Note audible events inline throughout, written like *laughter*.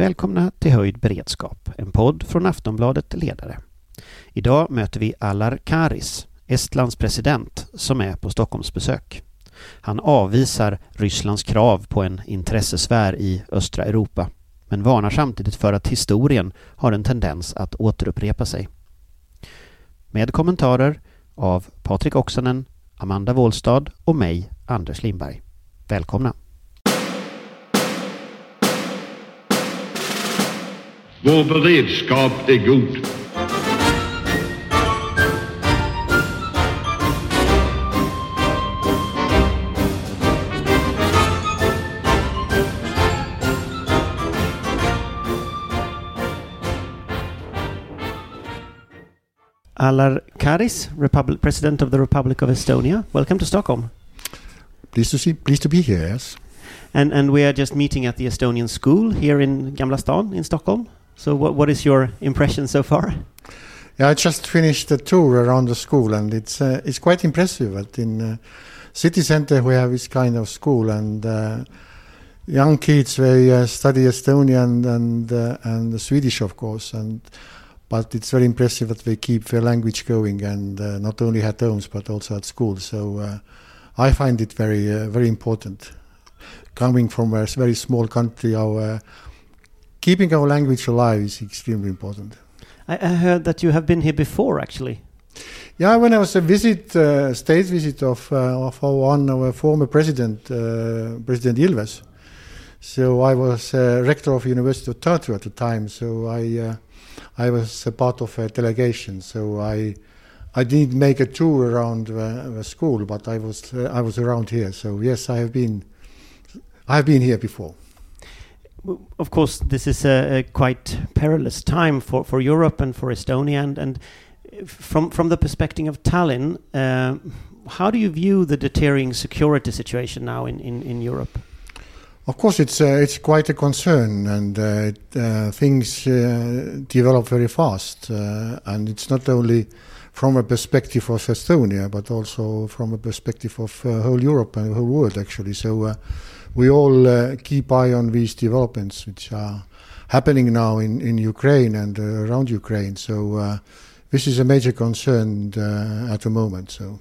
Välkomna till Höjd beredskap, en podd från Aftonbladet Ledare. Idag möter vi Alar Karis, Estlands president, som är på Stockholmsbesök. Han avvisar Rysslands krav på en intressesfär i östra Europa, men varnar samtidigt för att historien har en tendens att återupprepa sig. Med kommentarer av Patrik Oksanen, Amanda Wåhlstad och mig, Anders Lindberg. Välkomna! Vår beredskap är god. Alar Karis, Republic, President of the Republic of Estonia. Welcome to Stockholm. Pleased to see, pleased to be here. Yes. And and we are just meeting at the Estonian school here in Gamla stan in Stockholm. So what what is your impression so far? Yeah, I just finished a tour around the school, and it's uh, it's quite impressive. That in uh, city center we have this kind of school, and uh, young kids they uh, study Estonian and uh, and Swedish, of course, and but it's very impressive that they keep their language going, and uh, not only at homes but also at school. So I find it very very important. Coming from a very small country, our keeping our language alive is extremely important. I, I heard that you have been here before, actually. Yeah, when I was a visit, uh, state visit of uh, of our one our former president, uh, President Ilves. So I was uh, rector of University of Tartu at the time. So I uh, I was a part of a delegation. So I I didn't make a tour around the, the school, but I was uh, I was around here. So yes, I have been I have been here before. Of course, this is a, a quite perilous time for, for Europe and for Estonia. And, and from from the perspective of Tallinn, uh, how do you view the deteriorating security situation now in, in, in Europe? Of course, it's uh, it's quite a concern, and uh, uh, things uh, develop very fast. Uh, and it's not only from a perspective of Estonia, but also from a perspective of whole Europe and the whole world, actually. So we all uh, keep eye on these developments, which are happening now in, in Ukraine and uh, around Ukraine. So uh, this is a major concern uh, at the moment. So.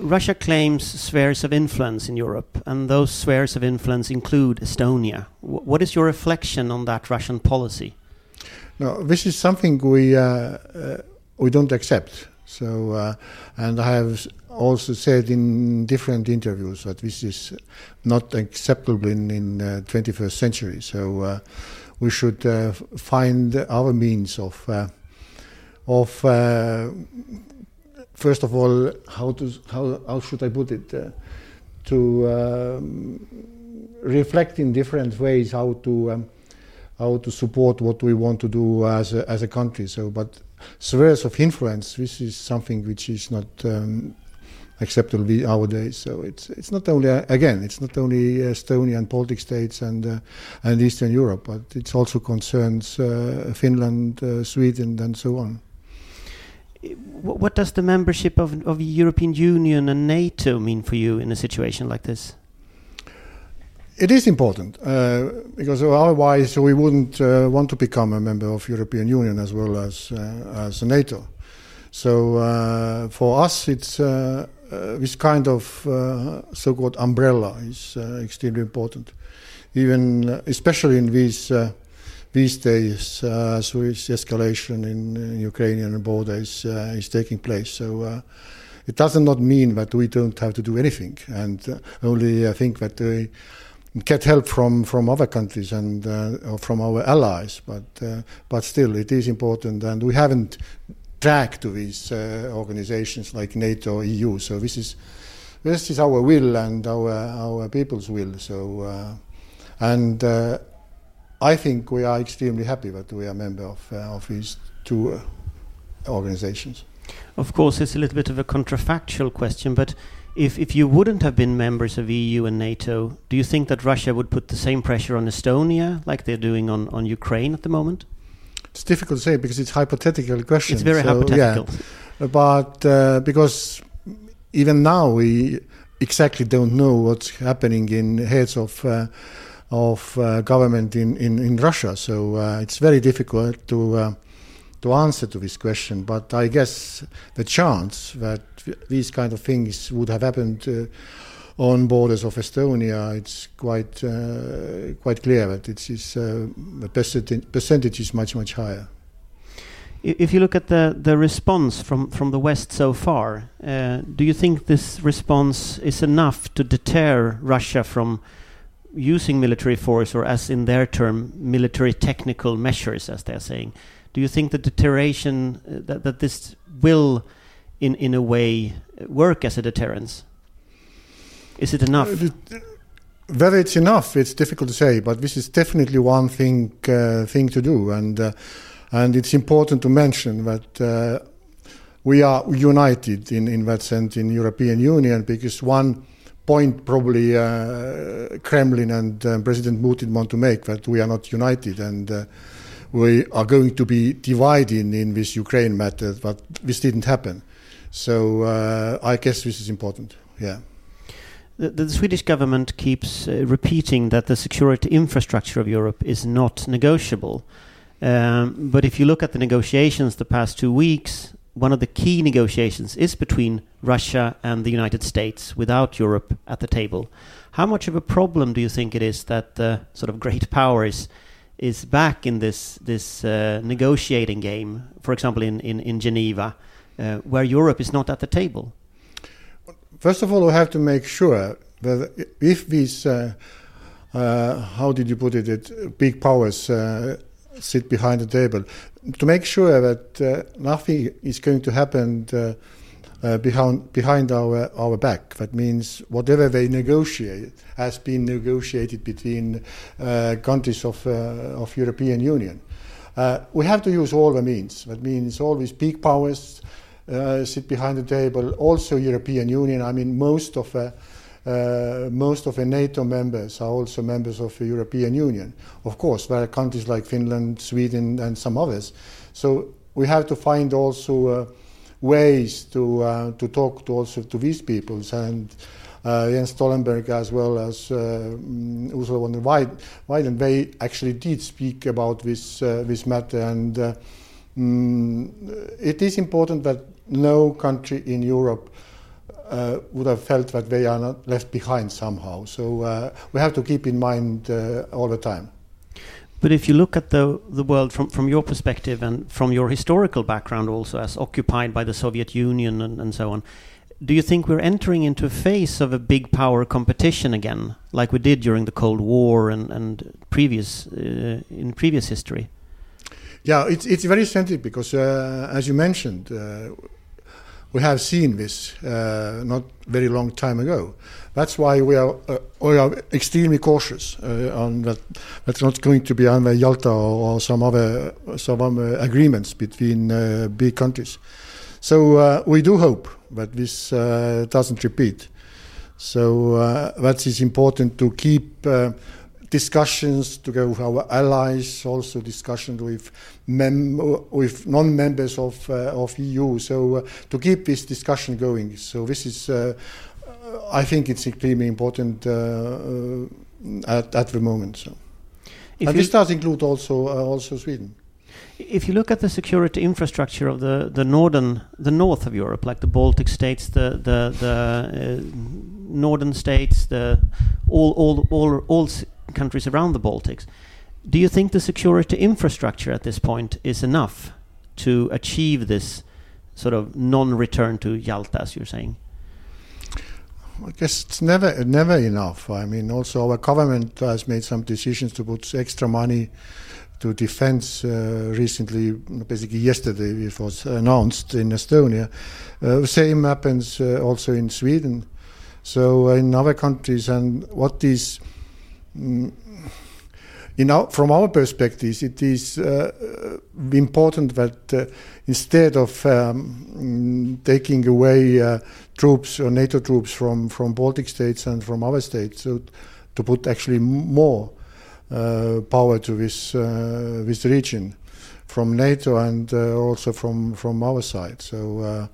Russia claims spheres of influence in Europe, and those spheres of influence include Estonia. W- what is your reflection on that Russian policy? No, this is something we uh, uh, we don't accept. So, uh, and I have also said in different interviews that this is not acceptable in in uh, 21st century. So, uh, we should uh, find other means of uh, of uh, first of all how to how how should I put it uh, to um, reflect in different ways how to. Um, how to support what we want to do as a, as a country. So, but spheres of influence, this is something which is not um, acceptable nowadays. So it's it's not only again, it's not only Estonia and Baltic states and uh, and Eastern Europe, but it also concerns uh, Finland, uh, Sweden, and so on. What does the membership of, of the European Union and NATO mean for you in a situation like this? It is important uh, because otherwise we wouldn't uh, want to become a member of European Union as well as uh, as NATO. So uh, for us, it's this kind of uh, so-called umbrella is uh, extremely important, even uh, especially in these uh, these days uh, this escalation in, in Ukrainian border is uh, is taking place. So. Uh, it does not mean that we don't have to do anything, and uh, only I think that we get help from, from other countries and uh, from our allies. But uh, but still, it is important, and we haven't tracked to these uh, organizations like NATO, EU. So this is this is our will and our our people's will. So uh, and uh, I think we are extremely happy that we are a member of uh, of these two uh, organizations. Of course, it's a little bit of a contrafactual question, but if, if you wouldn't have been members of EU and NATO, do you think that Russia would put the same pressure on Estonia like they're doing on, on Ukraine at the moment? It's difficult to say because it's hypothetical question. It's very So, yeah. hypothetical. but uh, because even now we exactly don't know what's happening in heads of uh, of uh, government in, in, in Russia. So uh, it's very difficult to uh, to answer to this question. But I guess the chance that these kind of things would have happened uh, on borders of Estonia, it's quite uh, quite clear that it's, it's uh, the percentage, is much much higher. If you look at the, the response from, from the West so far, uh, do you think this response is enough to deter Russia from using military force, or as in their term, military technical measures, as they're saying? Do you think the deterioration uh, that, that this will, in, in a way, work as a deterrence? Is it enough? Uh, whether it's enough, it's difficult to say, but this is definitely one thing uh, thing to do, and uh, and it's important to mention that uh, we are united in in that sense in European Union because one point probably uh, Kremlin and uh, President Putin want to make that we are not united and we are going to be divided in this Ukraine matter, but this didn't happen. So I guess this is important. Yeah. The, the, Swedish government keeps uh, repeating that the security infrastructure of Europe is not negotiable. Um, but if you look at the negotiations the past two weeks, one of the key negotiations is between Russia and the United States without Europe at the table. How much of a problem do you think it is that the sort of great powers is back in this this uh, negotiating game, for example, in, in, in Geneva, uh, where Europe is not at the table? First of all, we have to make sure that if these, uh, uh, how did you put it, it big powers uh, sit behind the table, to make sure that uh, nothing is going to happen uh, uh, behind behind our our back. That means whatever they negotiate has been negotiated between countries of of European Union. we have to use all the means. That means all these big powers uh, sit behind the table. Also, European Union. I mean, most of uh, uh, most of the NATO members are also members of the European Union. Of course, there are countries like Finland, Sweden, and some others. So we have to find also uh, ways to uh, to talk to also to these peoples and. Uh, Jens Stoltenberg as well as mm, Ursula von der Leyen, they actually did speak about this this matter, and mm, it is important that no country in Europe uh, would have felt that they are not left behind somehow. So uh, we have to keep in mind uh, all the time. But if you look at the the world from from your perspective and from your historical background, also as occupied by the Soviet Union and, and so on, do you think we're entering into a phase of a big power competition again, like we did during the Cold War and and previous uh, in previous history? Yeah, it's it's very sensitive because, uh, as you mentioned uh, we have seen this uh, not very long time ago. That's why we are uh, we are extremely cautious uh, on that. That's not going to be under Yalta or, or some other some other agreements between uh, big countries. So uh, we do hope that this uh, doesn't repeat. So that is important to keep discussions together with our allies, also discussions with mem- with non-members of uh, of EU. So uh, to keep this discussion going. So this is, uh, I think, it's extremely important uh, uh, at at the moment. So, if and this does include also uh, also Sweden. If you look at the security infrastructure of the, the northern the north of Europe, like the Baltic states, the the the northern states, the all all all all countries around the Baltics. Do you think the security infrastructure at this point is enough to achieve this sort of non-return to Yalta, as you're saying? I guess it's never never enough. I mean, also our government has made some decisions to put extra money to defense uh, recently. Basically, yesterday it was announced in Estonia. Uh, same happens uh, also in Sweden. So uh, in other countries, and what in our, from our perspective, it is uh, important that uh, instead of um, taking away uh, troops or NATO troops from, from Baltic states and from other states, so to put actually more uh, power to this uh, this region from NATO and uh, also from from our side. So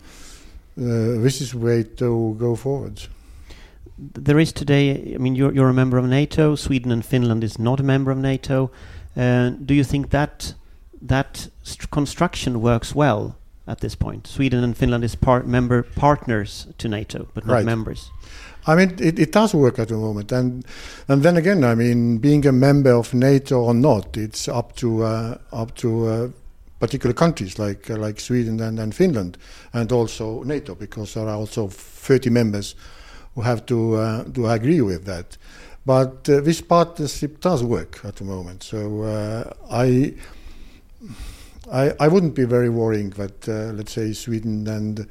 this is the way to go forward there is today. I mean, you're you're a member of NATO. Sweden and Finland is not a member of NATO. Uh, do you think that that construction works well at this point? Sweden and Finland is part member partners to NATO, but not Right. members. I mean, it, it does work at the moment, and and then again, I mean, being a member of NATO or not, it's up to uh, up to uh, particular countries like uh, like Sweden and, and Finland, and also NATO, because there are also 30 members who have to uh, to agree with that. But uh, this partnership does work at the moment, so uh, I. I, I wouldn't be very worrying that, uh, let's say, Sweden and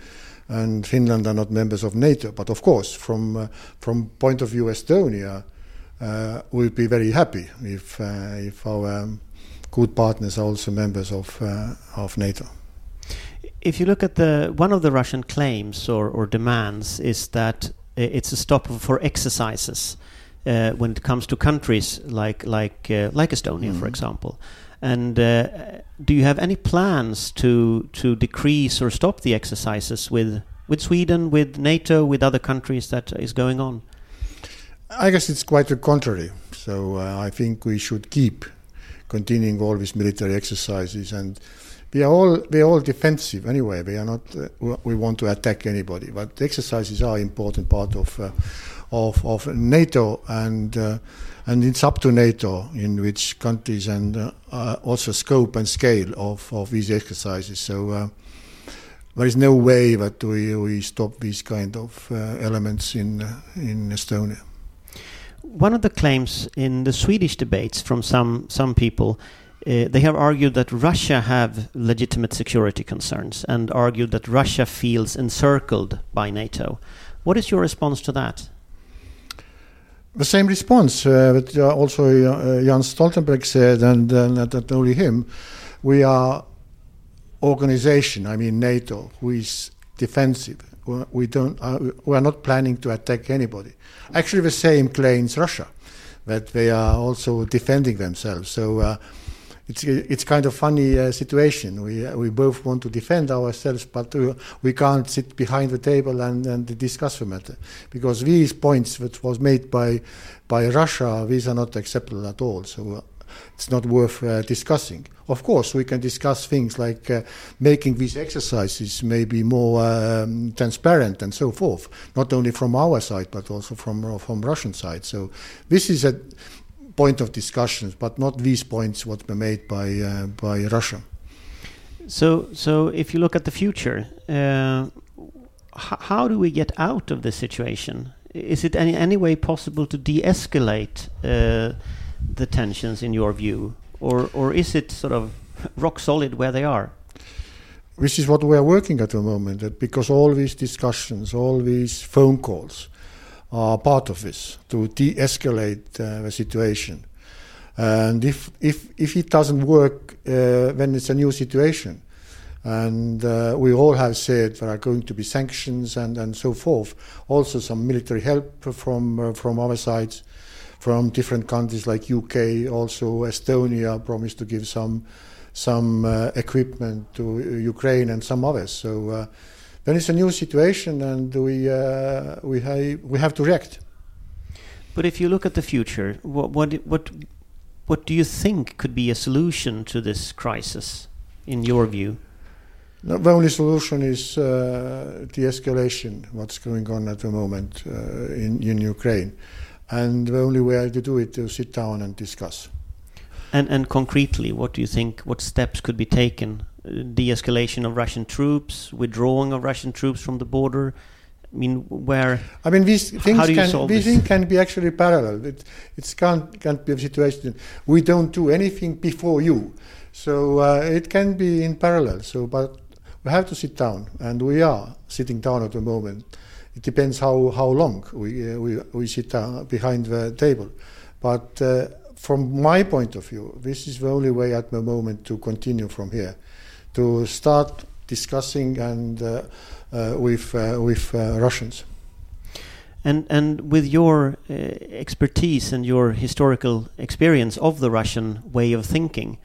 and Finland are not members of NATO. But of course, from uh, from point of view Estonia, uh, we'll be very happy if if our um, good partners are also members of of NATO. If you look at the one of the Russian claims or, or demands is that it's a stop for exercises uh, when it comes to countries like like uh, like Estonia, for Mhm. example. And uh, do you have any plans to to decrease or stop the exercises with with Sweden, with NATO, with other countries that is going on? I guess it's quite the contrary. So uh, I think we should keep continuing all these military exercises, and we are all we are all defensive anyway. We are not uh, we- want to attack anybody, but exercises are important part of uh, of of NATO, and uh, and it's up to NATO in which countries and uh, uh, also scope and scale of of these exercises. So. Uh, there is no way that we, we stop these kind of elements in in Estonia. One of the claims in the Swedish debates from some some people, uh, they have argued that Russia have legitimate security concerns and argued that Russia feels encircled by NATO. What is your response to that? The same response uh, that uh, also uh, Jan Stoltenberg said, and not only him. We are organization, I mean NATO, who is defensive. We- don't. We are not planning to attack anybody. Actually, the same claims Russia, that they are also defending themselves. So. It's it's kind of funny uh, situation. We uh, we both want to defend ourselves, but uh, we can't sit behind the table and, and discuss the matter because these points that was made by by Russia, these are not acceptable at all. So uh, it's not worth uh, discussing. Of course, we can discuss things like uh, making these exercises maybe more um, transparent and so forth, not only from our side but also from from Russian side. So this is a point of discussions, but not these points what were made by uh, by Russia. So, so if you look at the future, uh, how do we get out of this situation? Is it any any way possible to de-escalate uh, the tensions in your view, or or is it sort of rock solid where they are? Which is what we are working at the moment, because all these discussions, all these phone calls are part of this to de-escalate uh, the situation. And if if if it doesn't work, uh, then it's a new situation. And uh, we all have said there are going to be sanctions and, and so forth. Also, some military help from uh, from our sides, from different countries like UK. Also, Estonia promised to give some some uh, equipment to Ukraine and some others. So uh, then it's a new situation, and we uh, we ha- we have to react. But if you look at the future, what what what what do you think could be a solution to this crisis, in your view? No, The only solution is uh, de-escalation. What's going on at the moment uh, in in Ukraine, and the only way to do it is to sit down and discuss. And and concretely, what do you think? What steps could be taken? De-escalation of Russian troops, withdrawing of Russian troops from the border. I mean, where I mean, these things can these things can be actually parallel. It it can't can't be a situation we don't do anything before you, so uh, it can be in parallel. So, but we have to sit down, and we are sitting down at the moment. It depends how how long we uh, we we sit down behind the table, but. Uh, from my point of view, this is the only way at the moment to continue from here, to start discussing and uh, uh, with uh, with uh, Russians. And and with your uh, expertise and your historical experience of the Russian way of thinking,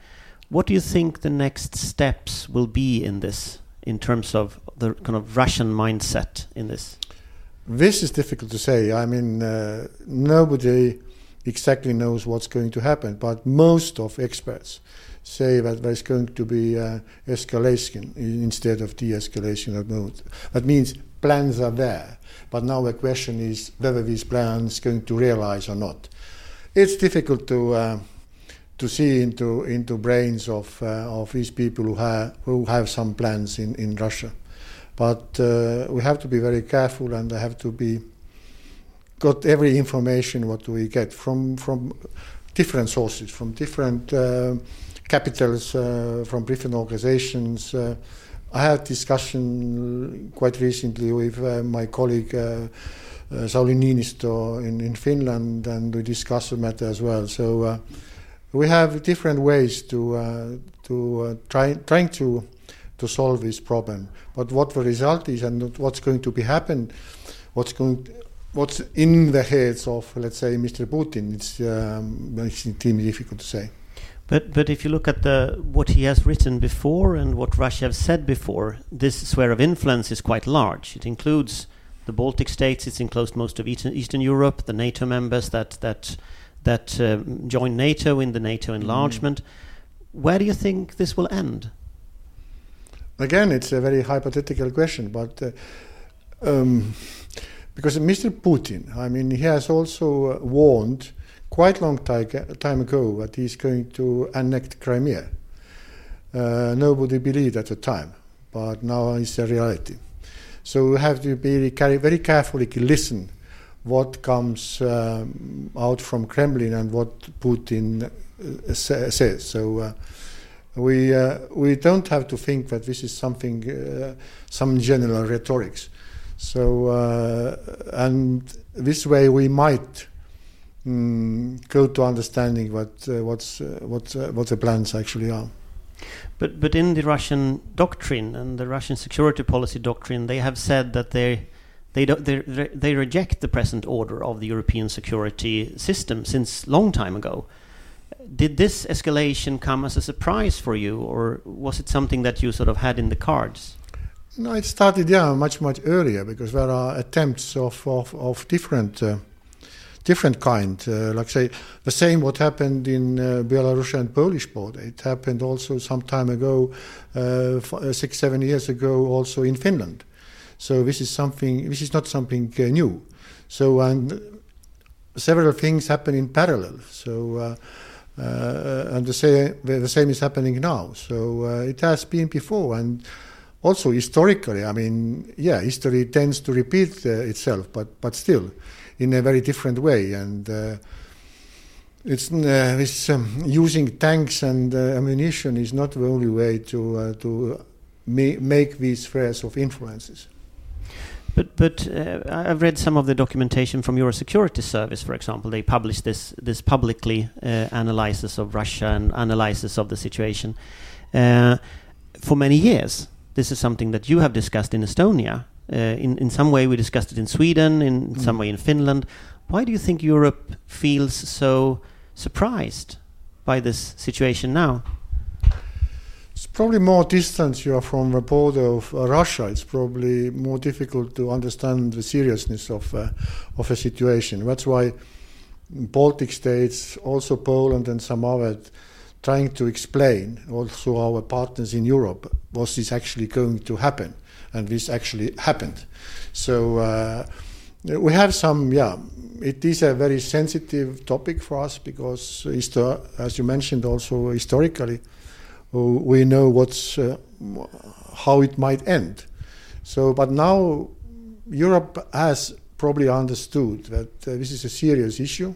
what do you think the next steps will be in this, in terms of the kind of Russian mindset in this? This is difficult to say. I mean, uh, nobody exactly knows what's going to happen, but most of experts say that there's going to be uh, escalation instead of de-escalation at moment. That means plans are there, but now the question is whether these plans going to realize or not. It's difficult to uh, to see into into brains of uh, of these people who have who have some plans in in Russia, but uh, we have to be very careful and have to be got every information what we get from from different sources, from different uh, capitals, uh, from different organizations. Uh, I had discussion quite recently with uh, my colleague Sauli Niinisto in, in Finland, and we discussed the matter as well. So we have different ways to to try trying to to solve this problem. But what the result is and what's going to be happen, what's going what's in the heads of let's say Mr. Putin, it's um, it's extremely difficult to say. But but if you look at the what he has written before and what Russia has said before, this sphere of influence is quite large. It includes the Baltic states. It's includes most of Eastern, Eastern Europe, the NATO members that that that uh, joined NATO in the NATO enlargement. Mm. Where do you think this will end? Again, it's a very hypothetical question, but uh, um, because Mr. Putin, I mean, he has also uh, warned quite long time ago that he's going to annex Crimea. Uh, nobody believed at the time, but now it's a reality. So we have to be very carefully to listen what comes um, out from Kremlin and what Putin uh, sa- says. So uh, we uh, we don't have to think that this is something uh, some general rhetorics. So uh, and this way we might mm, go to understanding what uh, what's uh, what uh, what the plans actually are. But but in the Russian doctrine and the Russian security policy doctrine, they have said that they they don't they they reject the present order of the European security system since long time ago. Did this escalation come as a surprise for you, or was it something that you sort of had in the cards? No, it started yeah much much earlier because there are attempts of of, of different. Uh, different kind. Uh, like say the same what happened in uh, Belarus and Polish border. It happened also some time ago, uh, uh, six seven years ago, also in Finland. So this is something. This is not something uh, new. So and several things happen in parallel. So. Uh, and the same, the same is happening now. So it has been before, and also historically. I mean, yeah, history tends to repeat itself, but but still, in a very different way. And uh, it's, uh, um, using tanks and uh, ammunition is not the only way to to ma- make these spheres of influences. But but uh, I've read some of the documentation from your security service, for example. They published this this publicly uh, analysis of Russia and analysis of the situation. Uh, for many years, this is something that you have discussed in Estonia. Uh, in in some way, we discussed it in Sweden, in mm. some way in Finland. Why do you think Europe feels so surprised by this situation now? It's probably more distance you are from the border of uh, Russia. It's probably more difficult to understand the seriousness of uh, of a situation. That's why Baltic states, also Poland and some other, trying to explain also our partners in Europe what is actually going to happen and this actually happened. So uh, we have some, yeah, it is a very sensitive topic for us because, as you mentioned, also historically, we know what's uh, how it might end. So, but now Europe has probably understood that uh, this is a serious issue.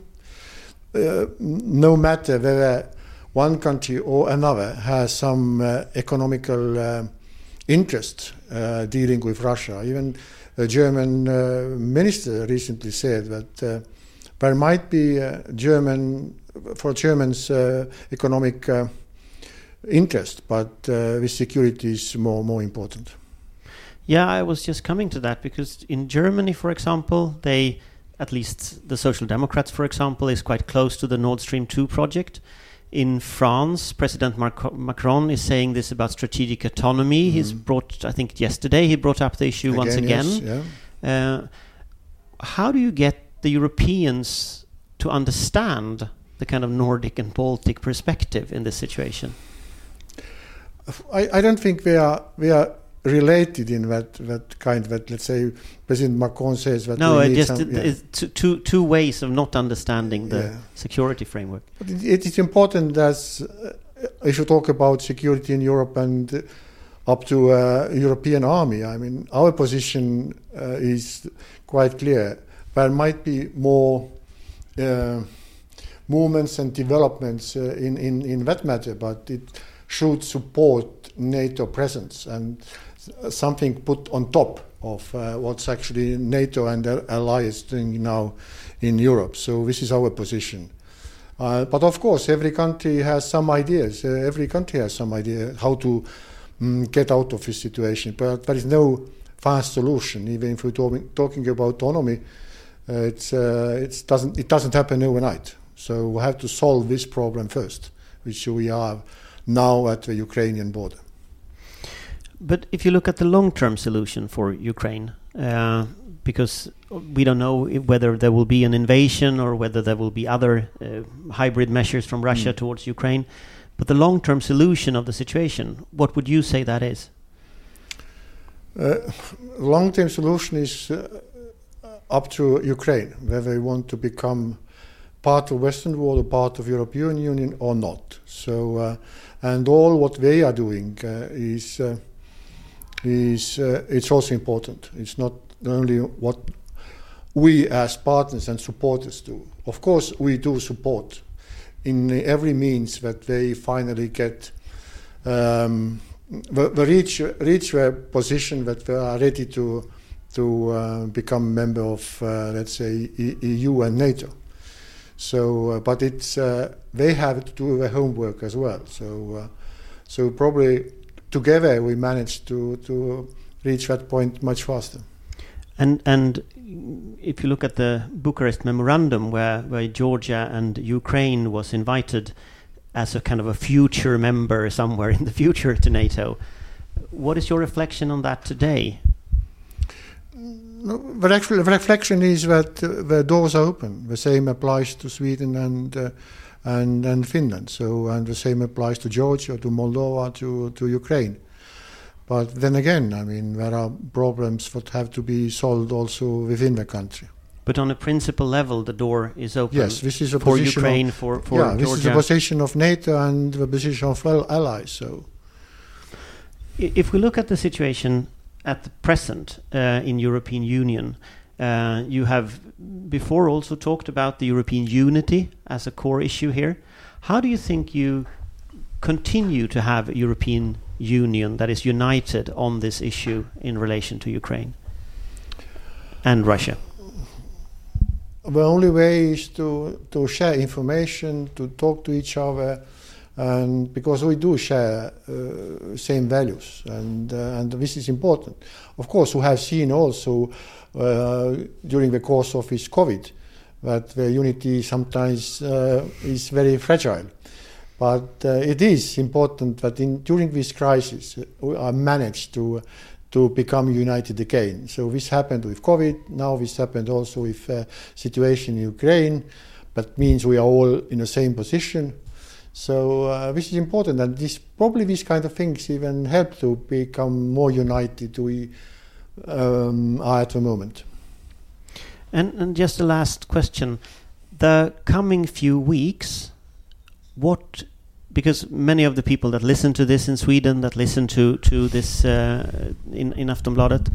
Uh, no matter whether one country or another has some uh, economical uh, interest uh, dealing with Russia. Even a German uh, minister recently said that uh, there might be German for Germans economic interest, but uh, the security is more more important. Yeah, I was just coming to that because in Germany, for example, they at least the Social Democrats, for example, is quite close to the Nord Stream 2 project in France, President Macron is saying this about strategic autonomy. Mm. He's brought, I think, yesterday he brought up the issue again, once again. Yes, yeah. uh, how do you get the Europeans to understand the kind of Nordic and Baltic perspective in this situation? I, I don't think we are we are related in that that kind that let's say President Macron says that no, we just some, yeah. it's two, two two ways of not understanding the Yeah. security framework. But it, it is important as uh, if you talk about security in Europe and uh, up to uh, European army. I mean, our position uh, is quite clear. There might be more uh, movements and developments uh, in, in in that matter, but it should support NATO presence and something put on top of uh, what's actually NATO and their allies doing now in Europe. So this is our position. Uh, but of course, every country has some ideas. Uh, every country has some idea how to mm, get out of this situation. But there is no fast solution. Even if we're talking, talking about autonomy, uh, it's, uh, it's doesn't, it doesn't happen overnight. So we have to solve this problem first, which we are now at the Ukrainian border. But if you look at the long-term solution for Ukraine, uh, because we don't know i- whether there will be an invasion or whether there will be other uh, hybrid measures from Russia Mm. towards Ukraine, but the long-term solution of the situation, what would you say that is? Uh, long-term solution is uh, up to Ukraine, whether they want to become part of Western world or part of European Union or not. So, uh, and all what they are doing uh, is uh, is uh, it's also important. It's not only what we as partners and supporters do. Of course, we do support in every means that they finally get um, the, the reach reach a position that they are ready to to uh, become member of uh, let's say EU and NATO. So, uh, but it's uh, they have to do their homework as well. So, uh, so probably together we managed to to reach that point much faster. And and if you look at the Bucharest memorandum, where where Georgia and Ukraine was invited as a kind of a future member somewhere in the future to NATO, what is your reflection on that today? No, the reflection is that uh, the doors are open. The same applies to Sweden and uh, and and Finland. So and the same applies to Georgia, to Moldova, to to Ukraine. But then again, I mean, there are problems that have to be solved also within the country. But on a principal level, the door is open Yes, this is a for position Ukraine, Of, for for yeah, this is the position of NATO and the position of all allies. So If we look at the situation at the present uh, in European Union, uh, you have before also talked about the European unity as a core issue here. How do you think you continue to have a European Union that is united on this issue in relation to Ukraine and Russia? the only way is to, to share information, to talk to each other, and because we do share uh, same values, and uh, and this is important. Of course, we have seen also uh, during the course of this COVID that the unity sometimes uh, is very fragile. But uh, it is important that in, during this crisis we are managed to to become united again. So this happened with COVID. Now this happened also with uh, situation in Ukraine. That means we are all in the same position. So uh, this is important, and this probably these kind of things even help to become more united. We um, are at the moment. And, and just a last question: the coming few weeks, what? Because many of the people that listen to this in Sweden, that listen to to this uh, in in Aftonbladet,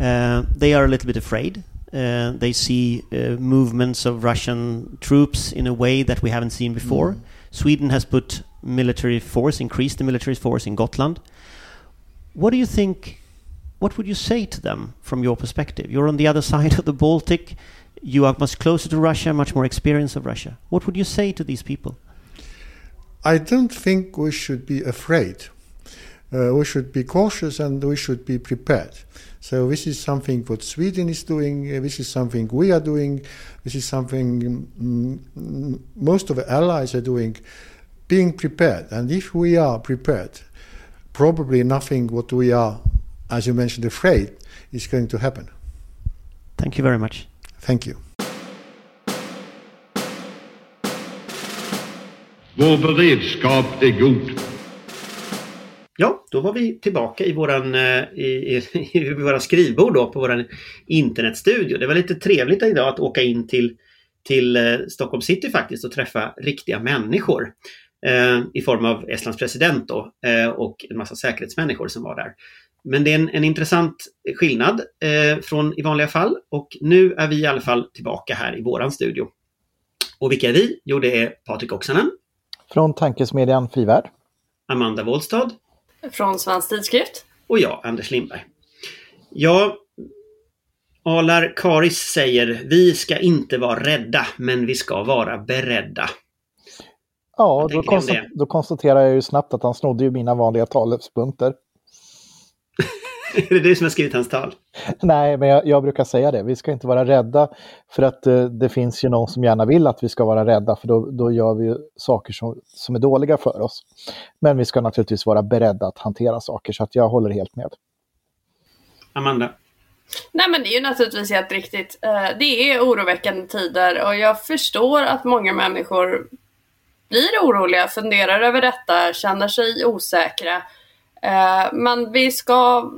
uh, they are a little bit afraid. Uh, they see uh, movements of Russian troops in a way that we haven't seen before. Mm. Sweden has put military force, increased the military force in Gotland. What do you think? What would you say to them from your perspective? You're on the other side of the Baltic. You are much closer to Russia, much more experience of Russia. What would you say to these people? I don't think we should be afraid. Uh, we should be cautious and we should be prepared. So this is something what Sweden is doing. Uh, this is something we are doing. This is something mm, mm, most of the allies are doing. Being prepared, and if we are prepared, probably nothing what we are, as you mentioned, afraid is going to happen. Thank you very much. Thank you. Vår beredskap är god. Ja, då var vi tillbaka i våran, eh, i, i, *laughs* i våra skrivbord då på våran internetstudio. Det var lite trevligt idag att åka in till, till eh, Stockholm city faktiskt och träffa riktiga människor. Eh, I form av Estlands president då eh, och en massa säkerhetsmänniskor som var där. Men det är en, en intressant skillnad eh, från i vanliga fall och nu är vi i alla fall tillbaka här i våran studio. Och vilka är vi? Jo, det är Patrik Oksanen. Från Tankesmedjan Frivärd. Amanda Wollstad. Från Svensk Tidskrift. Och jag, Anders Lindberg. Ja, Alar Karis säger vi ska inte vara rädda, men vi ska vara beredda. Ja, då, konstat då, konstaterar jag ju snabbt att han snodde ju mina vanliga talespunkter. *laughs* *laughs* är det du som har skrivit hans tal? Nej, men jag, jag, brukar säga det. Vi ska inte vara rädda för att uh, det finns ju någon som gärna vill att vi ska vara rädda för då, då gör vi saker som, som är dåliga för oss. Men vi ska naturligtvis vara beredda att hantera saker så att jag håller helt med. Amanda? Nej men det är ju naturligtvis helt riktigt. Uh, det är oroväckande tider och jag förstår att många människor blir oroliga, funderar över detta, känner sig osäkra. Eh, men vi ska,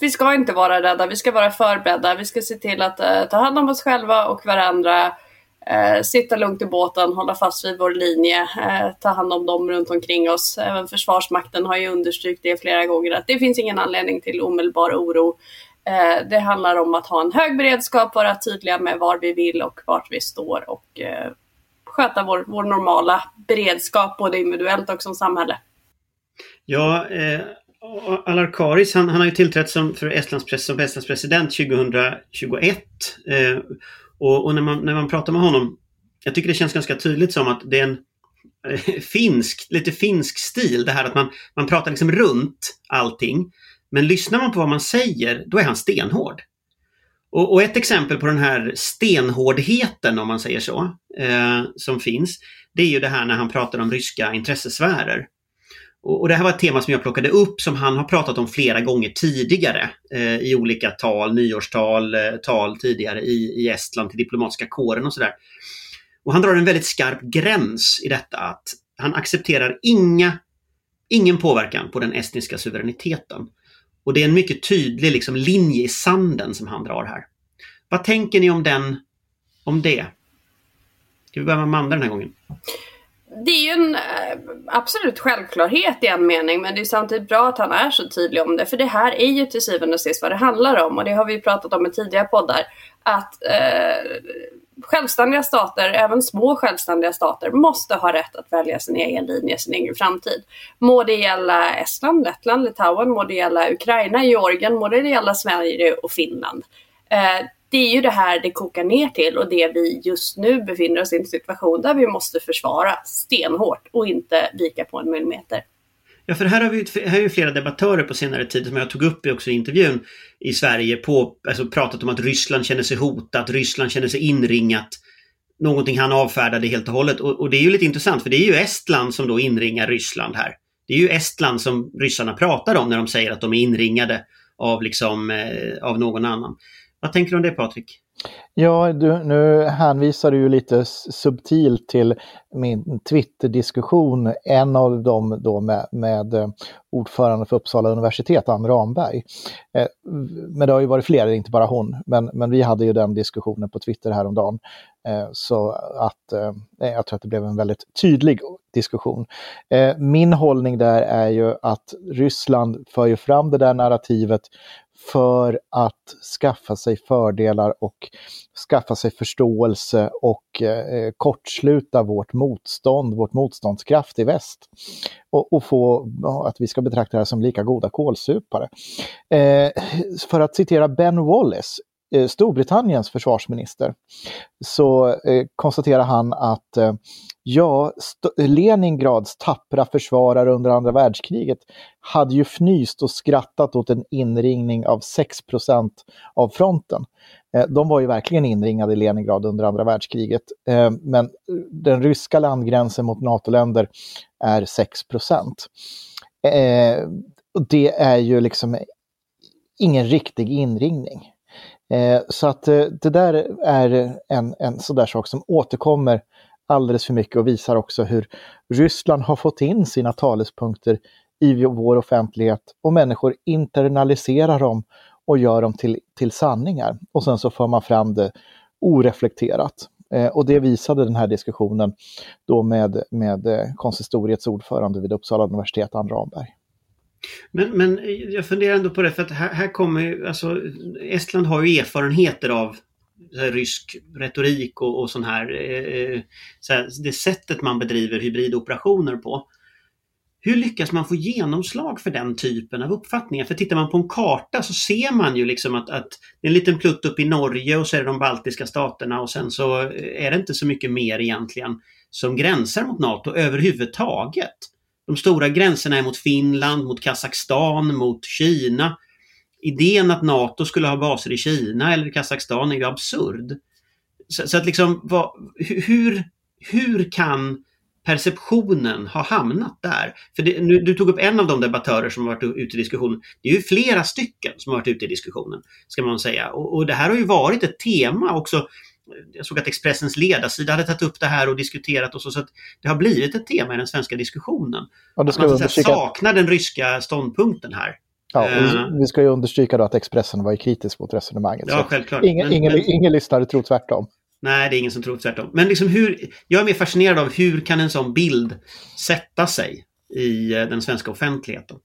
vi ska inte vara rädda, vi ska vara förberedda. Vi ska se till att eh, ta hand om oss själva och varandra. Eh, sitta lugnt i båten, hålla fast vid vår linje, ta hand om dem runt omkring oss. Även Försvarsmakten har ju understrykt det flera gånger att det finns ingen anledning till omedelbar oro. Det handlar om att ha en hög beredskap, vara tydliga med var vi vill och vart vi står och sköta vår, vår normala beredskap både individuellt och som samhälle. Ja, eh, Alarkaris han, han har ju tillträtt som, för Estlands, som Estlands president 2021. Eh, och, och när, man, när man pratar med honom, jag tycker det känns ganska tydligt som att det är en eh, finsk, lite finsk stil. Det här att man, man pratar liksom runt allting. Men lyssnar man på vad man säger, då är han stenhård. Och, och ett exempel på den här stenhårdheten, om man säger så, eh, som finns, det är ju det här när han pratar om ryska intressesfärer. Och, det här var ett tema som jag plockade upp som han har pratat om flera gånger tidigare eh, i olika tal, nyårstal, eh, tal tidigare i, i Estland till diplomatiska kåren och sådär. Och han drar en väldigt skarp gräns i detta att han accepterar inga, ingen påverkan på den estniska suveräniteten. Och det är en mycket tydlig liksom, linje i sanden som han drar här. Vad tänker ni om den, om det? Ska vi börja med Amanda den här gången? Det är ju en eh, absolut självklarhet i en mening men det är samtidigt bra att han är så tydlig om det för det här är ju till syvende och sist vad det handlar om och det har vi pratat om i tidigare poddar. Att eh, självständiga stater, även små självständiga stater, måste ha rätt att välja sin egen linje, sin egen framtid. Må det gälla Estland, Lettland, Litauen, må det gälla Ukraina, Georgien, må det gälla Sverige och Finland. Eh, det är ju det här det kokar ner till och det vi just nu befinner oss i en situation där vi måste försvara stenhårt och inte vika på en millimeter. Ja, för här har vi här ju flera debattörer på senare tid som jag tog upp också i intervjun i Sverige på, alltså pratat om att Ryssland känner sig hotat, Ryssland känner sig inringat. Någonting han avfärdade helt och hållet och, och det är ju lite intressant för det är ju Estland som då inringar Ryssland här. Det är ju Estland som ryssarna pratar om när de säger att de är inringade av, liksom, eh, av någon annan. Vad tänker du om det Patrik? Ja, du, nu hänvisar du ju lite subtilt till min Twitter-diskussion, en av dem då med, med eh, ordförande för Uppsala universitet, Ann Ramberg. Eh, men det har ju varit fler, inte bara hon, men, men vi hade ju den diskussionen på Twitter häromdagen. Eh, så att eh, jag tror att det blev en väldigt tydlig diskussion. Eh, min hållning där är ju att Ryssland för ju fram det där narrativet för att skaffa sig fördelar och skaffa sig förståelse och eh, kortsluta vårt motstånd, vårt motståndskraft i väst. Och, och få ja, att vi ska betrakta det här som lika goda kålsupare. Eh, för att citera Ben Wallace, Eh, Storbritanniens försvarsminister, så eh, konstaterar han att eh, Ja, Leningrads tappra försvarare under andra världskriget hade ju fnyst och skrattat åt en inringning av 6% av fronten. Eh, de var ju verkligen inringade i Leningrad under andra världskriget, eh, men den ryska landgränsen mot NATO-länder är 6 eh, Det är ju liksom ingen riktig inringning. Eh, så att eh, det där är en, en sån där sak som återkommer alldeles för mycket och visar också hur Ryssland har fått in sina talespunkter i vår offentlighet och människor internaliserar dem och gör dem till, till sanningar. Och sen så för man fram det oreflekterat. Eh, och det visade den här diskussionen då med, med eh, konsistoriets ordförande vid Uppsala universitet, Ann Ramberg. Men, men jag funderar ändå på det för att här, här kommer ju, alltså Estland har ju erfarenheter av här, rysk retorik och, och sån här, eh, eh, så här, det sättet man bedriver hybridoperationer på. Hur lyckas man få genomslag för den typen av uppfattningar? För tittar man på en karta så ser man ju liksom att, att det är en liten plutt upp i Norge och så är det de baltiska staterna och sen så är det inte så mycket mer egentligen som gränsar mot NATO överhuvudtaget. De stora gränserna är mot Finland, mot Kazakstan, mot Kina. Idén att NATO skulle ha baser i Kina eller Kazakstan är ju absurd. Så, så att liksom, vad, hur, hur kan perceptionen ha hamnat där? För det, nu, du tog upp en av de debattörer som har varit ute i diskussionen. Det är ju flera stycken som har varit ute i diskussionen, ska man säga. Och, och det här har ju varit ett tema också jag såg att Expressens ledarsida hade tagit upp det här och diskuterat och så, så att det har blivit ett tema i den svenska diskussionen. Ja, det ska att man understryka... saknar den ryska ståndpunkten här. Ja, uh, vi ska ju understryka då att Expressen var kritisk mot resonemanget. Ja, självklart. Ingen, men, ingen, men... ingen lyssnare tror tvärtom. Nej, det är ingen som tror tvärtom. Men liksom hur, jag är mer fascinerad av hur kan en sån bild sätta sig i eh, den svenska offentligheten?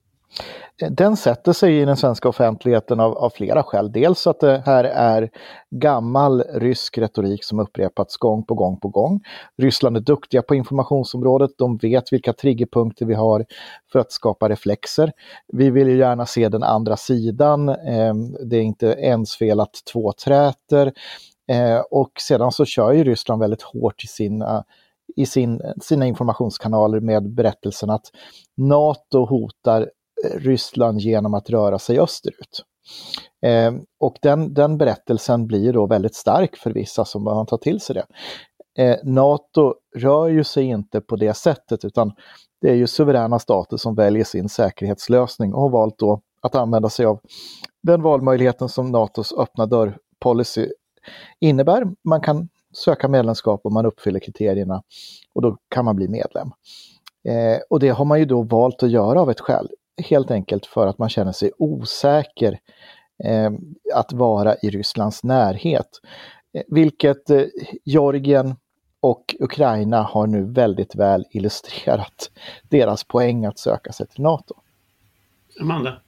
Den sätter sig i den svenska offentligheten av, av, flera skäl. Dels att det här är gammal rysk retorik som upprepats gång på gång på gång. Ryssland är duktiga på informationsområdet, de vet vilka triggerpunkter vi har för att skapa reflexer. Vi vill ju gärna se den andra sidan, ehm, det är inte ens fel att två träter. Ehm, och sedan så kör ju Ryssland väldigt hårt i sina i sin, sina informationskanaler med berättelsen att NATO hotar Ryssland genom att röra sig österut. Eh, och den, den berättelsen blir då väldigt stark för vissa som behöver ta till sig det. Eh, Nato rör ju sig inte på det sättet utan det är ju suveräna stater som väljer sin säkerhetslösning och har valt då att använda sig av den valmöjligheten som Natos öppna dörr-policy innebär. Man kan söka medlemskap om man uppfyller kriterierna och då kan man bli medlem. Eh, och det har man ju då valt att göra av ett skäl helt enkelt för att man känner sig osäker eh, att vara i Rysslands närhet. Eh, vilket eh, Georgien och Ukraina har nu väldigt väl illustrerat *laughs* deras poäng att söka sig till NATO. Amanda?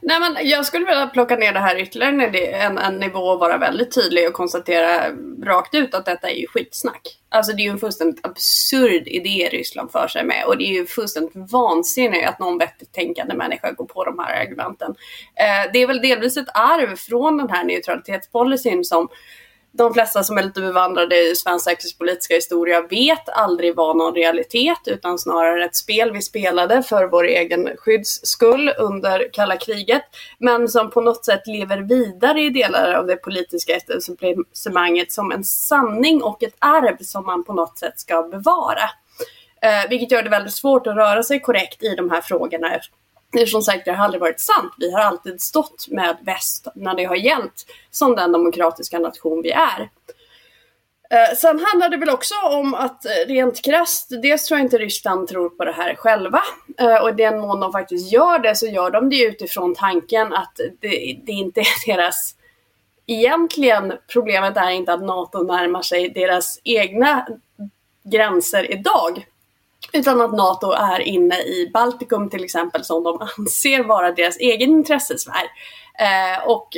Nej, men jag skulle vilja plocka ner det här ytterligare en, en nivå och vara väldigt tydlig och konstatera rakt ut att detta är ju skitsnack. Alltså det är ju en fullständigt absurd idé Ryssland för sig med och det är ju fullständigt vansinnigt att någon vettigt tänkande människa går på de här argumenten. Eh, det är väl delvis ett arv från den här neutralitetspolicyn som de flesta som är lite bevandrade i svensk säkerhetspolitiska historia vet aldrig var någon realitet utan snarare ett spel vi spelade för vår egen skydds skull under kalla kriget. Men som på något sätt lever vidare i delar av det politiska etablissemanget som en sanning och ett arv som man på något sätt ska bevara. Eh, vilket gör det väldigt svårt att röra sig korrekt i de här frågorna det är som sagt, det har aldrig varit sant. Vi har alltid stått med väst när det har gällt som den demokratiska nation vi är. Eh, sen handlar det väl också om att eh, rent krasst, dels tror jag inte Ryssland tror på det här själva eh, och i den mån de faktiskt gör det så gör de det utifrån tanken att det, det inte är *laughs* deras Egentligen problemet är inte att NATO närmar sig deras egna gränser idag utan att NATO är inne i Baltikum till exempel som de *laughs* anser vara deras egen intressesfär. Eh, och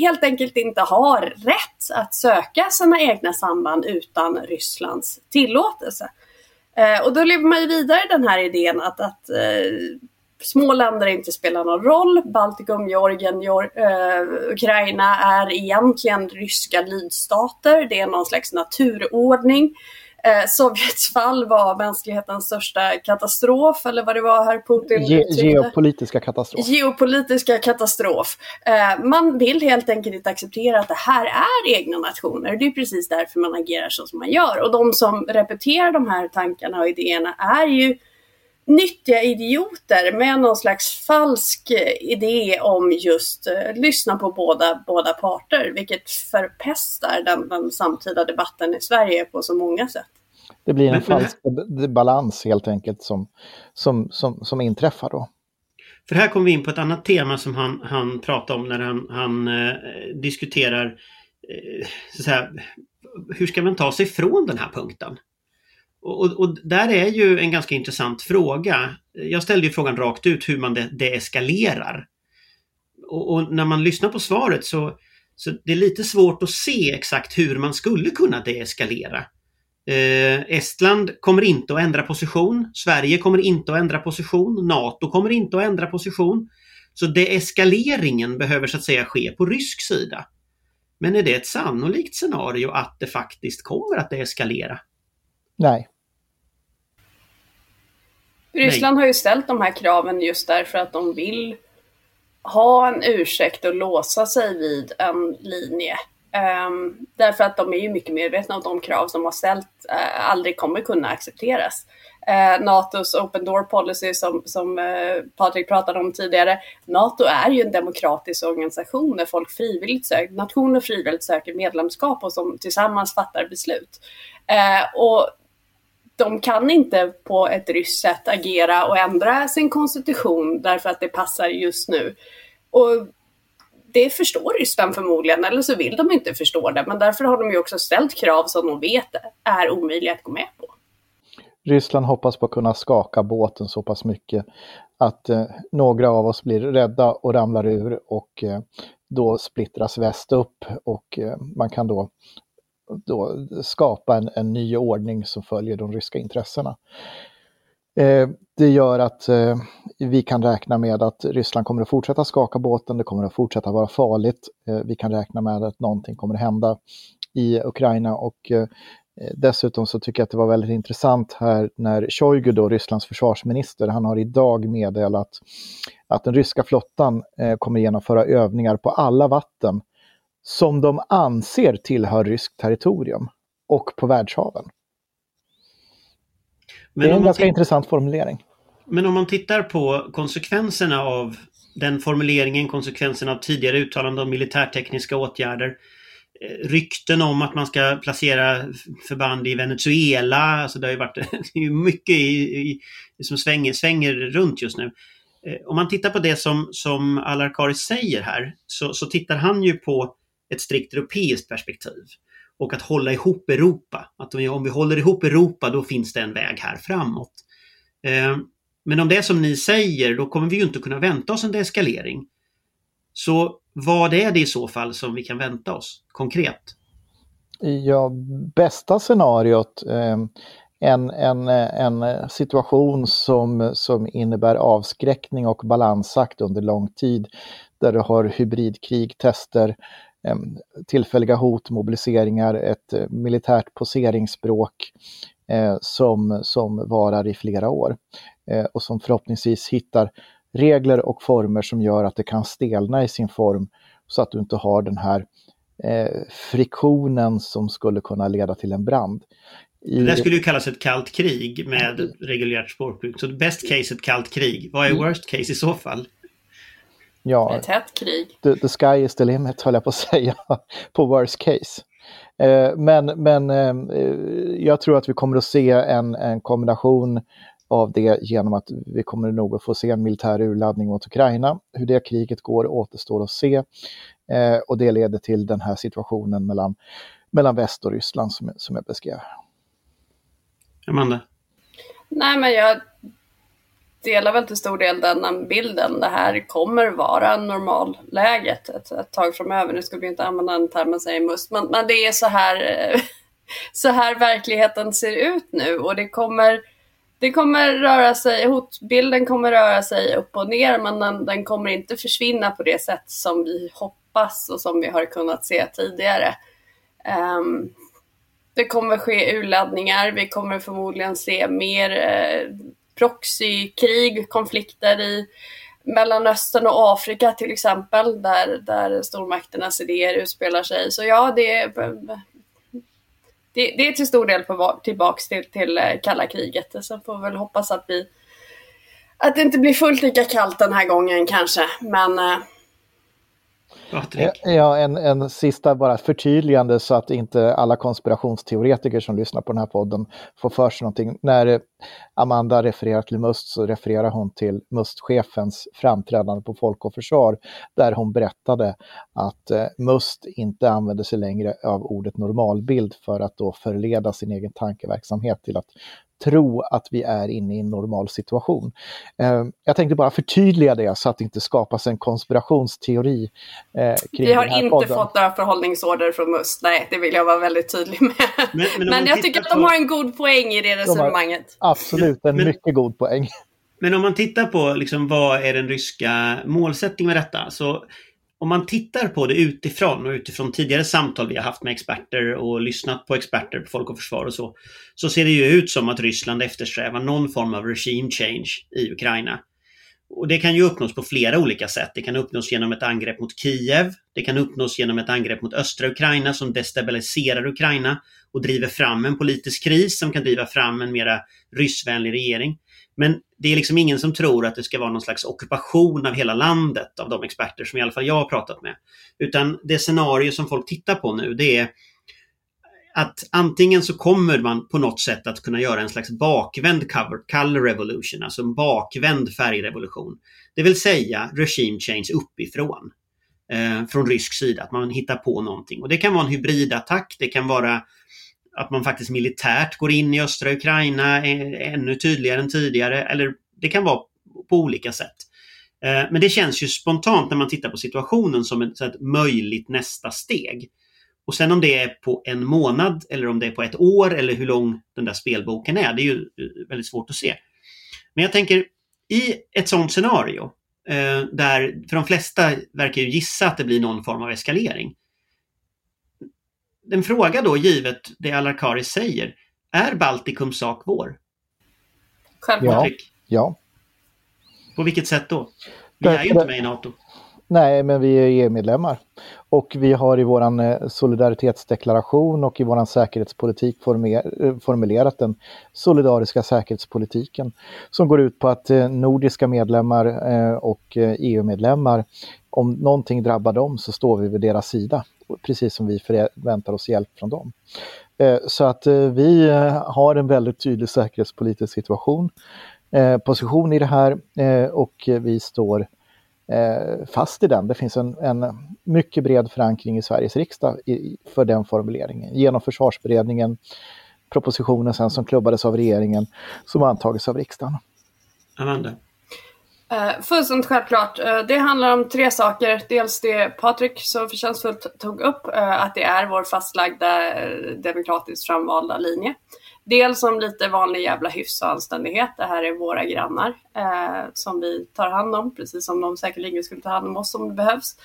helt enkelt inte har rätt att söka sina egna samband utan Rysslands tillåtelse. Eh, och då lever man ju vidare den här idén att, att eh, små länder inte spelar någon roll. Baltikum, Georgien, Georg, eh, Ukraina är egentligen ryska lydstater. Det är någon slags naturordning. Eh, Sovjets fall var mänsklighetens största katastrof, eller vad det var herr Putin Ge Geopolitiska katastrof. Geopolitiska katastrof. Eh, man vill helt enkelt inte acceptera att det här är egna nationer. Det är precis därför man agerar så som man gör. Och de som repeterar de här tankarna och idéerna är ju nyttiga idioter med någon slags falsk idé om just uh, lyssna på båda, båda parter, vilket förpestar den, den samtida debatten i Sverige på så många sätt. Det blir en falsk balans helt enkelt som, som, som, som inträffar då. För här kommer vi in på ett annat tema som han, han pratar om när han, han eh, diskuterar eh, så säga, hur ska man ta sig från den här punkten? Och, och, där är ju en ganska intressant fråga. Jag ställde ju frågan rakt ut hur man de deeskalerar. Och, och, när man lyssnar på svaret så, så det är lite svårt att se exakt hur man skulle kunna deeskalera. Eh, Estland kommer inte att ändra position. Sverige kommer inte att ändra position. NATO kommer inte att ändra position. Så deeskaleringen behöver så att säga ske på rysk sida. Men är det ett sannolikt scenario att det faktiskt kommer att deeskalera? Nej. Ryssland Nej. har ju ställt de här kraven just därför att de vill ha en ursäkt och låsa sig vid en linje. Um, därför att de är ju mycket medvetna om de krav som har ställt uh, aldrig kommer kunna accepteras. Uh, NATOs open door policy som, som uh, Patrik pratade om tidigare. NATO är ju en demokratisk organisation där folk frivilligt söker, nationer frivilligt söker medlemskap och som tillsammans fattar beslut. och de kan inte på ett ryskt sätt agera och ändra sin konstitution därför att det passar just nu. Och det förstår Ryssland förmodligen, eller så vill de inte förstå det. Men därför har de ju också ställt krav som de vet är omöjliga att gå med på. Ryssland hoppas på att kunna skaka båten så pass mycket att eh, några av oss blir rädda och ramlar ur och eh, då splittras väst upp och eh, man kan då, då skapa en, en ny ordning som följer de ryska intressena. Eh, det gör att eh, vi kan räkna med att Ryssland kommer att fortsätta skaka båten, det kommer att fortsätta vara farligt. Eh, vi kan räkna med att någonting kommer att hända i Ukraina och eh, dessutom så tycker jag att det var väldigt intressant här när Shoigu, då, Rysslands försvarsminister, han har idag meddelat att den ryska flottan eh, kommer genomföra övningar på alla vatten som de anser tillhör ryskt territorium och på världshaven. Men det är en ganska intressant formulering. Men om man tittar på konsekvenserna av den formuleringen, konsekvenserna av tidigare uttalanden om militärtekniska åtgärder, eh, rykten om att man ska placera förband i Venezuela, alltså det har ju varit *laughs* det är mycket i, i, som svänger, svänger runt just nu. Eh, om man tittar på det som, som Alarkari säger här, så, så tittar han ju på ett strikt europeiskt perspektiv och att hålla ihop Europa. Att om vi håller ihop Europa då finns det en väg här framåt. Eh, men om det är som ni säger då kommer vi ju inte kunna vänta oss en deeskalering. Så vad är det i så fall som vi kan vänta oss konkret? Ja, bästa scenariot ehm, en, en, en situation som, som innebär avskräckning och balansakt under lång tid där du har hybridkrig, tester, tillfälliga hot, mobiliseringar, ett eh, militärt poseringsspråk eh, som, som varar i flera år eh, och som förhoppningsvis hittar regler och former som gör att det kan stelna i sin form så att du inte har den här friktionen som skulle kunna leda till en brand. I... Det skulle ju kallas ett kallt krig med reguljärt språkbruk. Så best case ett kallt krig. Vad är mm. worst case i så fall? Ja, ett hett krig. The, the, sky is the limit höll jag på att *laughs* säga, på worst case. Eh, men men eh, jag tror att vi kommer att se en, en kombination av det genom att vi kommer nog att få se en militär urladdning mot Ukraina. Hur det kriget går återstår att se. Eh, och det leder till den här situationen mellan, mellan väst och Ryssland som, som jag beskrev. Amanda? Nej, men jag delar väl till stor del den bilden. Det här kommer vara normalläget ett, ett tag framöver. Nu ska vi inte använda den termen säger must, men, men det är så här, eh, *laughs* så här verkligheten ser ut nu och det kommer det kommer röra sig, hotbilden kommer röra sig upp och ner men den, den kommer inte försvinna på det sätt som vi hoppas och som vi har kunnat se tidigare. Um, det kommer ske urladdningar, vi kommer förmodligen se mer eh, proxykrig, konflikter i Mellanöstern och Afrika till exempel, där, där stormakternas idéer utspelar sig. Så ja, det, det, det är till stor del på, tillbaks till, till eh, kalla kriget. Sen får vi väl hoppas att vi att det inte blir fullt lika kallt den här gången kanske. Men eh, Patrik? Eh, ja, en, en sista bara förtydligande så att inte alla konspirationsteoretiker som lyssnar på den här podden får för sig någonting. När Amanda refererar till Must så refererar hon till Must-chefens framträdande på Folk och Försvar där hon berättade att eh, Must inte använder sig längre av ordet normalbild för att då förleda sin egen tankeverksamhet till att tro att vi är inne i en normal situation. Eh, jag tänkte bara förtydliga det så att det inte skapas en konspirationsteori eh, kring vi har inte podden. fått några förhållningsorder från MUST. Nej, det vill jag vara väldigt tydlig med. Men- Men, *laughs* men jag tycker att de har en god poäng i det resonemanget. Absolut, en Men- mycket god poäng. Men om man tittar på liksom, vad är den ryska målsättningen med detta? Så om man tittar på det utifrån och utifrån tidigare samtal vi har haft med experter och lyssnat på experter på Folk och Försvar och så. Så ser det ju ut som att Ryssland eftersträvar någon form av regime change i Ukraina. Och det kan ju uppnås på flera olika sätt. Det kan uppnås genom ett angrepp mot Kiev. Det kan uppnås genom ett angrepp mot östra Ukraina som destabiliserar Ukraina och driver fram en politisk kris som kan driva fram en mera ryssvänlig regering. Men det är liksom ingen som tror att det ska vara någon slags ockupation av hela landet av de experter som i alla fall jag har pratat med. Utan det scenario som folk tittar på nu det är att antingen så kommer man på något sätt att kunna göra en slags bakvänd cover, color revolution, alltså en bakvänd färgrevolution. Det vill säga regime change uppifrån. Eh, från rysk sida, att man hittar på någonting. Och det kan vara en hybridattack, det kan vara att man faktiskt militärt går in i östra Ukraina eh, ännu tydligare än tidigare. Eller det kan vara på olika sätt. Eh, men det känns ju spontant när man tittar på situationen som ett, ett möjligt nästa steg. Och sen om det är på en månad eller om det är på ett år eller hur lång den där spelboken är, det är ju eh, väldigt svårt att se. Men jag tänker i ett sådant scenario där, för de flesta verkar ju gissa att det blir någon form av eskalering. En fråga då, givet det Alarkari säger, är Baltikums sak vår? Självklart. Ja. Ja. på vilket sätt då? Vi är ju inte med i NATO. Nej, men vi är EU-medlemmar. Och vi har i vår eh, solidaritetsdeklaration och i vår säkerhetspolitik eh, formulerat den solidariska säkerhetspolitiken som går ut på att eh, nordiska medlemmar och e EU-medlemmar, om någonting drabbar dem så står vi vid deras sida, precis som vi förväntar oss hjälp från dem. Så att vi har en väldigt tydlig säkerhetspolitisk situation, position i det här och vi står fast i den. Det finns en, en mycket bred förankring i Sveriges riksdag i, för den formuleringen. Genom försvarsberedningen, propositionen sen som klubbades av regeringen, som antagits av riksdagen. Amanda? Uh, fullständigt självklart. Eh, det handlar om tre saker. Dels det Patrik så förtjänstfullt tog upp, eh, att det är vår fastlagda eh, demokratiskt framvalda linje. Dels om lite vanlig jävla hyfs och anständighet. Det här är våra grannar eh, som vi tar hand om, precis som de säkerligen skulle ta hand om oss om det behövs.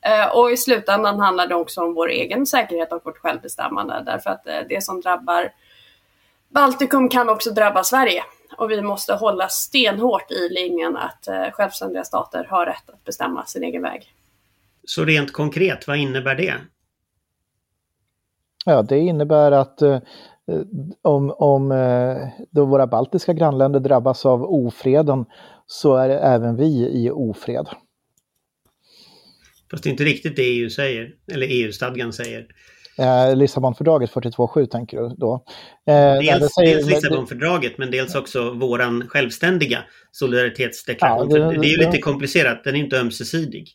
Eh, och i slutändan handlar det också om vår egen säkerhet och vårt självbestämmande. Därför att eh, det som drabbar Baltikum kan också drabba Sverige. Och vi måste hålla stenhårt i linjen att eh, självständiga stater har rätt att bestämma sin egen väg. Så rent konkret, vad innebär det? Ja, det innebär att eh, om, om eh, då våra baltiska grannländer drabbas av ofreden så är även vi i ofred. Fast det är inte riktigt det EU säger, eller EU-stadgan säger. Eh, Lissabonfördraget 42.7 tänker du då? Eh, Dels, säger- dels Lissabonfördraget men dels också våran självständiga solidaritetsdeklaration. Ja, det- det är ju lite komplicerat, den är inte ömsesidig.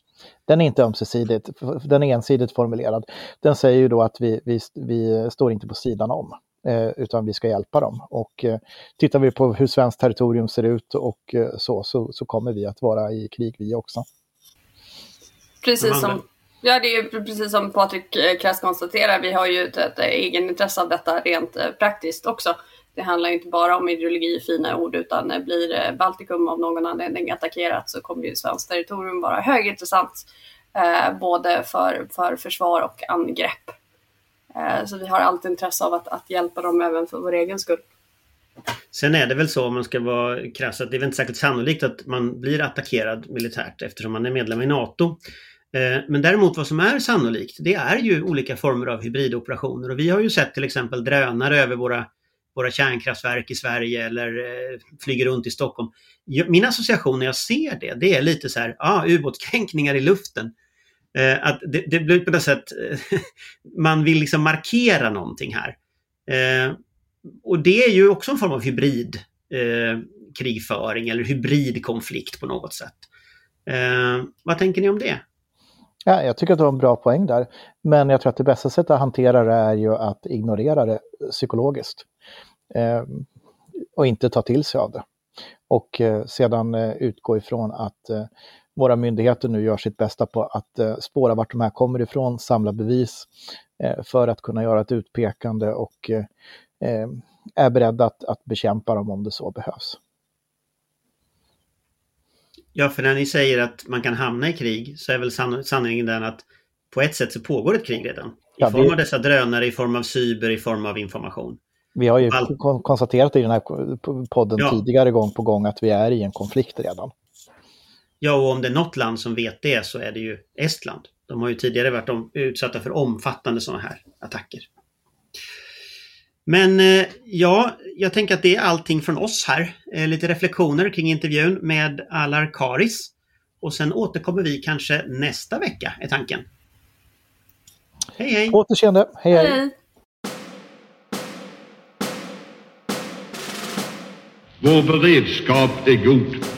Den är inte ömsesidigt, den är ensidigt formulerad. Den säger ju då att vi, vi, vi står inte på sidan om, eh, utan vi ska hjälpa dem. Och eh, tittar vi på hur svenskt territorium ser ut och eh, så, så, så kommer vi att vara i krig vi också. Precis som, ja, det är precis som Patrik eh, krasst konstaterar, vi har ju ett, ett egenintresse av detta rent eh, praktiskt också. Det handlar inte bara om ideologi och fina ord utan eh, blir eh, Baltikum av någon anledning attackerat så kommer ju svenskt territorium vara högintressant eh, både för, för försvar och angrepp. Eh, så vi har allt intresse av att, att hjälpa dem även för vår egen skull. Sen är det väl så om man ska vara krass att det är väl inte särskilt sannolikt att man blir attackerad militärt eftersom man är medlem i NATO. Eh, men däremot vad som är sannolikt det är ju olika former av hybridoperationer och vi har ju sett till exempel drönare över våra, våra kärnkraftverk i Sverige eller eh, flyger runt i Stockholm. Min association när jag ser det, det är lite så här, ah, ubåtskränkningar i luften. Eh, att det, det blir på något sätt, eh, *laughs* man vill liksom markera någonting här. Eh, och det är ju också en form av hybrid eh, krigföring eller hybridkonflikt på något sätt. Eh, vad tänker ni om det? Ja, jag tycker att du har en bra poäng där. Men jag tror att det bästa sättet att hantera det är ju att ignorera det psykologiskt. Eh, och inte ta till sig av det. Och eh, sedan eh, utgå ifrån att eh, våra myndigheter nu gör sitt bästa på att eh, spåra vart de här kommer ifrån, samla bevis eh, för att kunna göra ett utpekande och är beredda att, att bekämpa dem om det så behövs. Ja, för när ni säger att man kan hamna i krig så är väl san sanningen den att på ett sätt så pågår ett krig redan. I ja, form av dessa drönare, i form av cyber, i form av information. Vi har ju All... konstaterat i den här podden ja. tidigare gång på gång att vi är i en konflikt redan. Ja, och om det är något land som vet det så är det ju Estland. De har ju tidigare varit utsatta för omfattande sådana här attacker. Men eh, ja, jag tänker att det är allting från oss här. Eh, lite reflektioner kring intervjun med Alar Karis. Och sen återkommer vi kanske nästa vecka, är tanken. Hej hej! Återseende! Hej hej! hej. Vår beredskap är god.